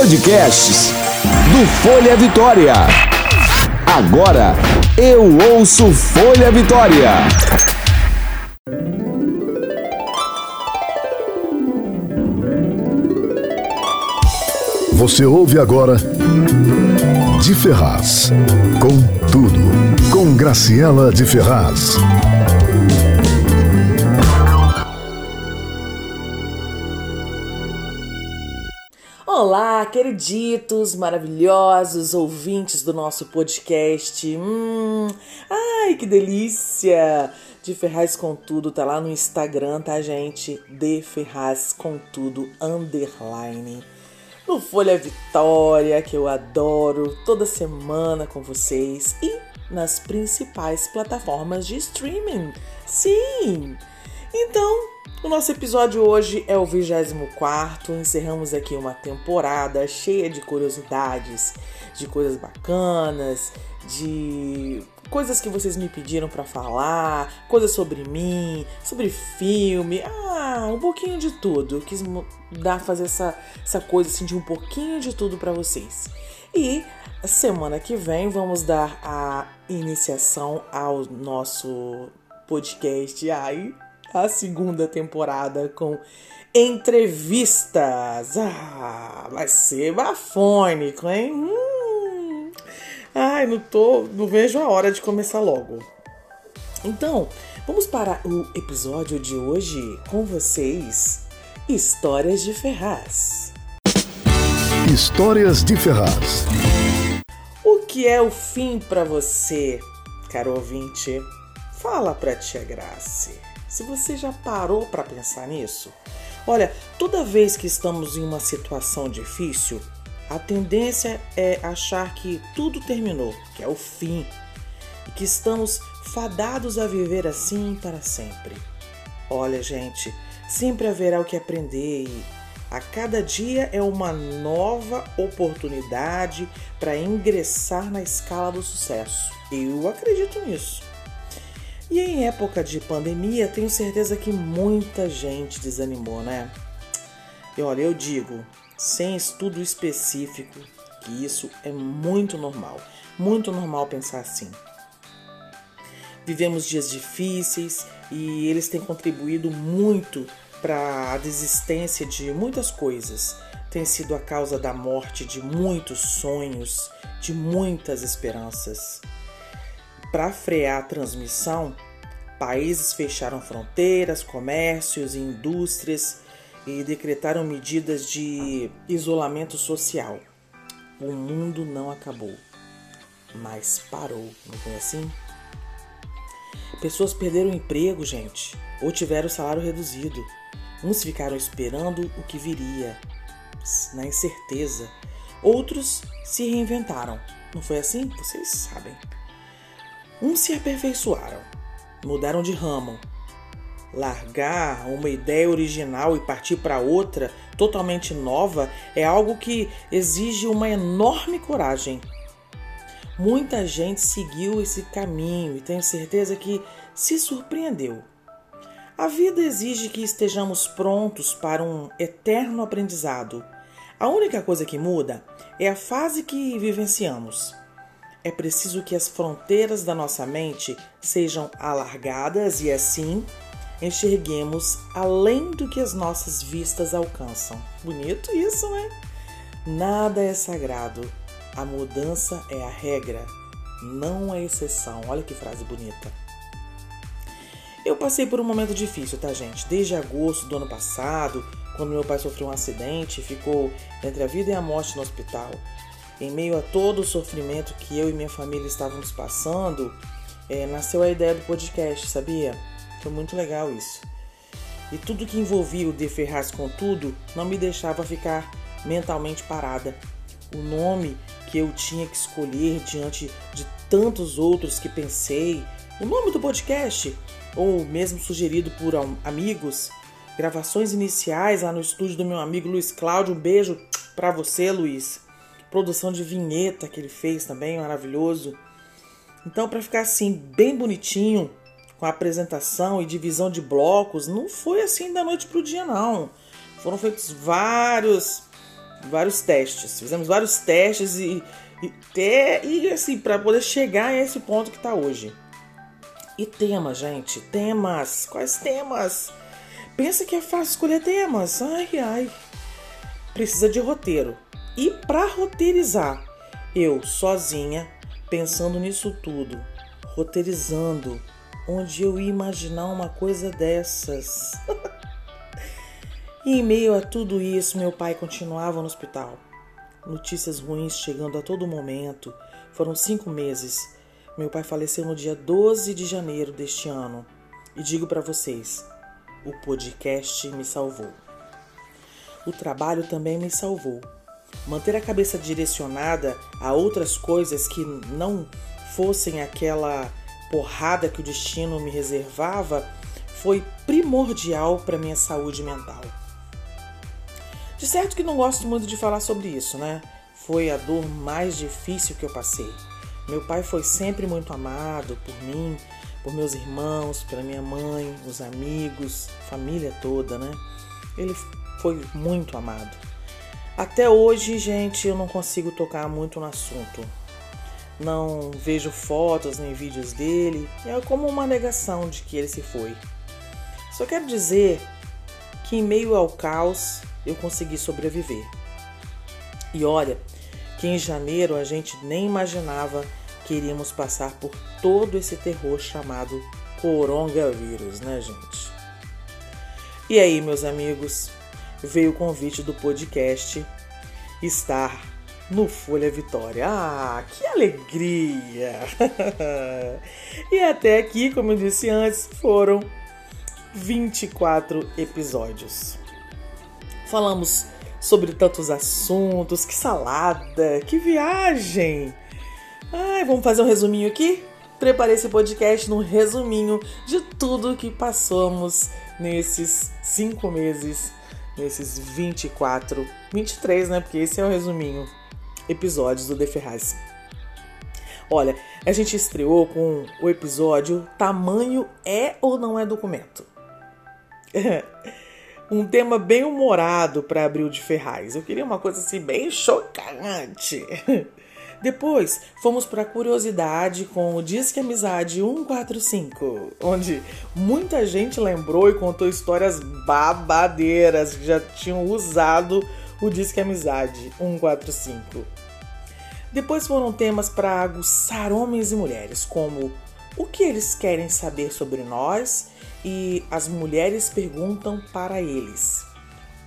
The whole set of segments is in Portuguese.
Podcasts do Folha Vitória. Agora eu ouço Folha Vitória. Você ouve agora de Ferraz. Com tudo. Com Graciela de Ferraz. Olá, queriditos, maravilhosos ouvintes do nosso podcast. Hum, ai, que delícia! De Ferraz com Tudo, tá lá no Instagram, tá, gente? De Ferraz com Tudo, underline. No Folha Vitória, que eu adoro, toda semana com vocês. E nas principais plataformas de streaming. Sim! Então, o nosso episódio hoje é o 24. Encerramos aqui uma temporada cheia de curiosidades, de coisas bacanas, de coisas que vocês me pediram para falar, coisas sobre mim, sobre filme, ah, um pouquinho de tudo. Eu quis dar fazer essa, essa coisa assim de um pouquinho de tudo para vocês. E semana que vem vamos dar a iniciação ao nosso podcast. Ai, a segunda temporada com entrevistas. Ah, vai ser bafônico, hein? Hum. Ai, não tô, não vejo a hora de começar logo. Então, vamos para o episódio de hoje com vocês. Histórias de Ferraz. Histórias de Ferraz. O que é o fim para você, caro ouvinte? Fala pra tia Grace. Se você já parou para pensar nisso, olha, toda vez que estamos em uma situação difícil, a tendência é achar que tudo terminou, que é o fim, e que estamos fadados a viver assim para sempre. Olha, gente, sempre haverá o que aprender e a cada dia é uma nova oportunidade para ingressar na escala do sucesso. Eu acredito nisso. E em época de pandemia, tenho certeza que muita gente desanimou, né? E olha, eu digo, sem estudo específico, que isso é muito normal. Muito normal pensar assim. Vivemos dias difíceis e eles têm contribuído muito para a desistência de muitas coisas. Tem sido a causa da morte de muitos sonhos, de muitas esperanças. Para frear a transmissão, países fecharam fronteiras, comércios e indústrias e decretaram medidas de isolamento social. O mundo não acabou, mas parou, não foi assim? Pessoas perderam emprego, gente, ou tiveram o salário reduzido. Uns ficaram esperando o que viria, na incerteza. Outros se reinventaram. Não foi assim? Vocês sabem. Uns se aperfeiçoaram, mudaram de ramo. Largar uma ideia original e partir para outra totalmente nova é algo que exige uma enorme coragem. Muita gente seguiu esse caminho e tenho certeza que se surpreendeu. A vida exige que estejamos prontos para um eterno aprendizado. A única coisa que muda é a fase que vivenciamos. É preciso que as fronteiras da nossa mente sejam alargadas e assim enxerguemos além do que as nossas vistas alcançam. Bonito isso, né? Nada é sagrado. A mudança é a regra, não a exceção. Olha que frase bonita. Eu passei por um momento difícil, tá, gente? Desde agosto do ano passado, quando meu pai sofreu um acidente e ficou entre a vida e a morte no hospital. Em meio a todo o sofrimento que eu e minha família estávamos passando, é, nasceu a ideia do podcast, sabia? Foi muito legal isso. E tudo que envolvia o De Ferraz com tudo não me deixava ficar mentalmente parada. O nome que eu tinha que escolher diante de tantos outros que pensei, o nome do podcast, ou mesmo sugerido por amigos, gravações iniciais lá no estúdio do meu amigo Luiz Cláudio. Um beijo para você, Luiz produção de vinheta que ele fez também, maravilhoso. Então, para ficar assim, bem bonitinho, com a apresentação e divisão de blocos, não foi assim da noite pro dia, não. Foram feitos vários vários testes. Fizemos vários testes e, e, até, e assim, para poder chegar a esse ponto que tá hoje. E temas, gente, temas. Quais temas? Pensa que é fácil escolher temas. Ai, ai. Precisa de roteiro. E para roteirizar, eu sozinha, pensando nisso tudo, roteirizando, onde eu ia imaginar uma coisa dessas. e em meio a tudo isso, meu pai continuava no hospital. Notícias ruins chegando a todo momento. Foram cinco meses. Meu pai faleceu no dia 12 de janeiro deste ano. E digo para vocês, o podcast me salvou. O trabalho também me salvou. Manter a cabeça direcionada a outras coisas que não fossem aquela porrada que o destino me reservava foi primordial para minha saúde mental. De certo que não gosto muito de falar sobre isso, né? Foi a dor mais difícil que eu passei. Meu pai foi sempre muito amado por mim, por meus irmãos, pela minha mãe, os amigos, família toda, né? Ele foi muito amado. Até hoje, gente, eu não consigo tocar muito no assunto. Não vejo fotos nem vídeos dele. É como uma negação de que ele se foi. Só quero dizer que em meio ao caos eu consegui sobreviver. E olha, que em janeiro a gente nem imaginava que iríamos passar por todo esse terror chamado coronavírus, né, gente? E aí, meus amigos, veio o convite do podcast estar no Folha Vitória. Ah, que alegria! e até aqui, como eu disse antes, foram 24 episódios. Falamos sobre tantos assuntos, que salada, que viagem! Ai, vamos fazer um resuminho aqui? Preparei esse podcast num resuminho de tudo que passamos nesses cinco meses, nesses 24, 23, né? Porque esse é o resuminho, episódios do The Ferraz. Olha, a gente estreou com o episódio Tamanho é ou não é documento? um tema bem humorado para Abril de Ferraz. Eu queria uma coisa assim bem chocante. Depois fomos para curiosidade com o Disque Amizade 145, onde muita gente lembrou e contou histórias babadeiras que já tinham usado o Disque Amizade 145. Depois foram temas para aguçar homens e mulheres, como o que eles querem saber sobre nós e as mulheres perguntam para eles.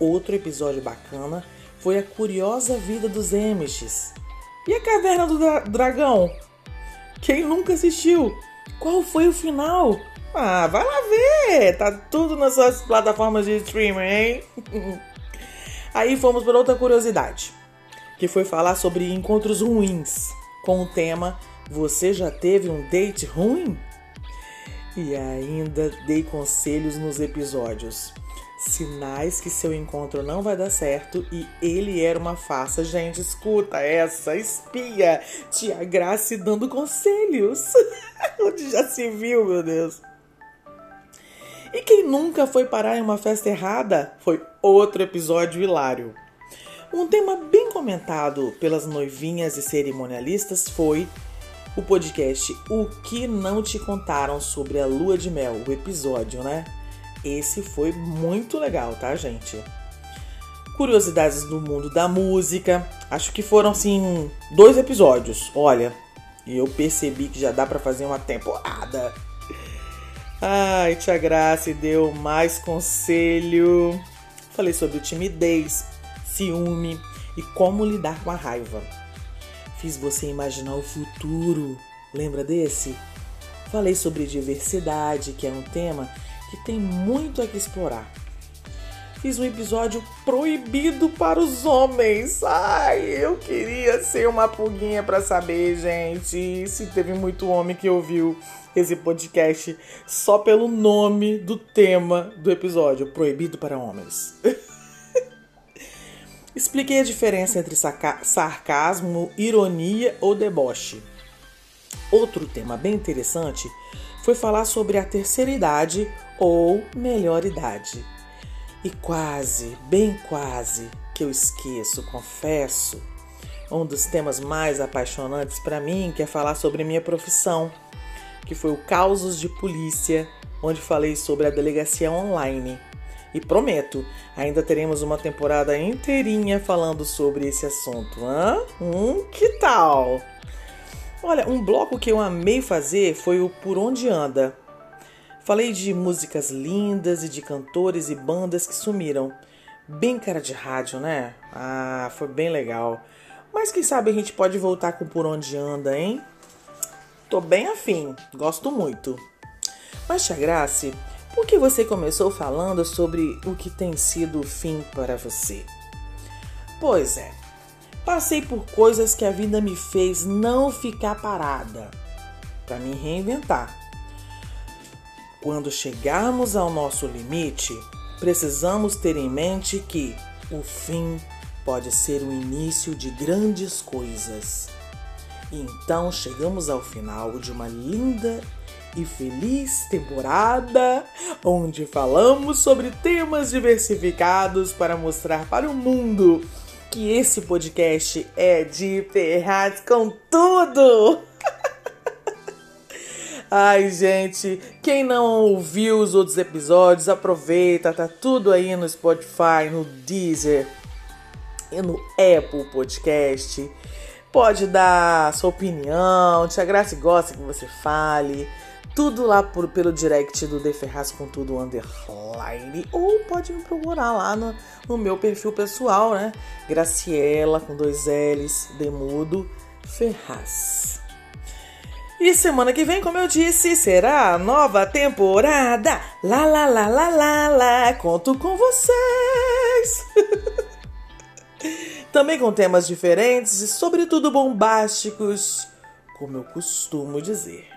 Outro episódio bacana foi a curiosa vida dos Emiches. E a Caverna do Dra Dragão? Quem nunca assistiu? Qual foi o final? Ah, vai lá ver! Tá tudo nas suas plataformas de streaming, hein? Aí fomos para outra curiosidade, que foi falar sobre encontros ruins, com o tema Você já teve um date ruim? E ainda dei conselhos nos episódios. Sinais que seu encontro não vai dar certo e ele era uma farsa. Gente, escuta essa espia, tia Grace dando conselhos. Onde já se viu, meu Deus. E quem nunca foi parar em uma festa errada foi outro episódio hilário. Um tema bem comentado pelas noivinhas e cerimonialistas foi o podcast O que não te contaram sobre a lua de mel, o episódio, né? Esse foi muito legal, tá, gente? Curiosidades do mundo da música. Acho que foram assim dois episódios. Olha, eu percebi que já dá para fazer uma temporada. Ai, Tia Grace deu mais conselho. Falei sobre timidez, ciúme e como lidar com a raiva. Fiz você imaginar o futuro. Lembra desse? Falei sobre diversidade, que é um tema que tem muito a que explorar. Fiz um episódio proibido para os homens. Ai, eu queria ser uma pulguinha para saber, gente, se teve muito homem que ouviu esse podcast só pelo nome do tema do episódio, proibido para homens. Expliquei a diferença entre sarcasmo, ironia ou deboche. Outro tema bem interessante foi falar sobre a terceira idade ou melhor idade. E quase, bem quase, que eu esqueço, confesso. Um dos temas mais apaixonantes para mim que é falar sobre minha profissão, que foi o Causos de Polícia, onde falei sobre a delegacia online. E prometo, ainda teremos uma temporada inteirinha falando sobre esse assunto. Hã? Hum, que tal? Olha, um bloco que eu amei fazer foi o Por Onde Anda. Falei de músicas lindas e de cantores e bandas que sumiram. Bem cara de rádio, né? Ah, foi bem legal. Mas quem sabe a gente pode voltar com Por Onde Anda, hein? Tô bem afim, gosto muito. Mas, Tia Grace, por que você começou falando sobre o que tem sido o fim para você? Pois é, passei por coisas que a vida me fez não ficar parada, para me reinventar. Quando chegarmos ao nosso limite, precisamos ter em mente que o fim pode ser o início de grandes coisas. Então chegamos ao final de uma linda e feliz temporada onde falamos sobre temas diversificados para mostrar para o mundo que esse podcast é de ferraz com tudo. Ai, gente, quem não ouviu os outros episódios, aproveita, tá tudo aí no Spotify, no Deezer e no Apple Podcast. Pode dar sua opinião, Tia Graça gosta que você fale. Tudo lá por, pelo direct do The Ferraz com tudo underline. Ou pode me procurar lá no, no meu perfil pessoal, né? Graciela com dois L's, Demudo Ferraz. E semana que vem, como eu disse, será a nova temporada. Lá, lá, lá, lá, lá, lá. Conto com vocês. Também com temas diferentes e, sobretudo, bombásticos, como eu costumo dizer.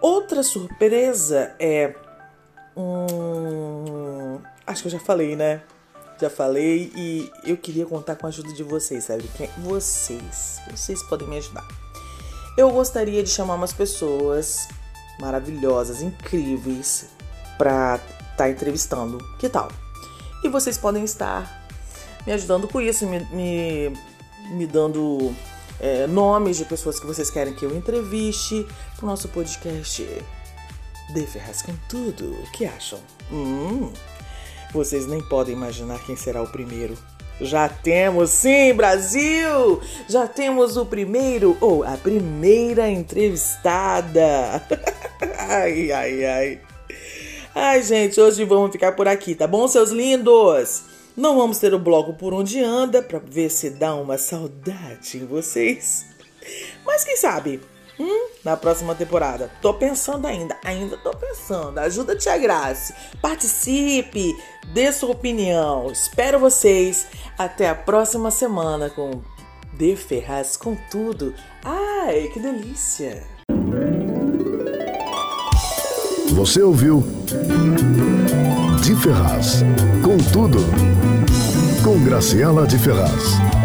Outra surpresa é. Hum, acho que eu já falei, né? Já falei e eu queria contar com a ajuda de vocês, sabe? Vocês. Vocês podem me ajudar. Eu gostaria de chamar umas pessoas maravilhosas, incríveis, pra estar tá entrevistando. Que tal? E vocês podem estar me ajudando com isso, me, me, me dando é, nomes de pessoas que vocês querem que eu entreviste pro nosso podcast De Ferraz com Tudo. O que acham? Hum, vocês nem podem imaginar quem será o primeiro. Já temos, sim, Brasil! Já temos o primeiro ou a primeira entrevistada. ai, ai, ai. Ai, gente, hoje vamos ficar por aqui, tá bom, seus lindos? Não vamos ter o bloco por onde anda para ver se dá uma saudade em vocês. Mas quem sabe? Hum, na próxima temporada. Tô pensando ainda, ainda tô pensando. Ajuda Tia Grace. Participe, dê sua opinião. Espero vocês até a próxima semana com De Ferraz com tudo. Ai, que delícia! Você ouviu De Ferraz com tudo com Graciela de Ferraz.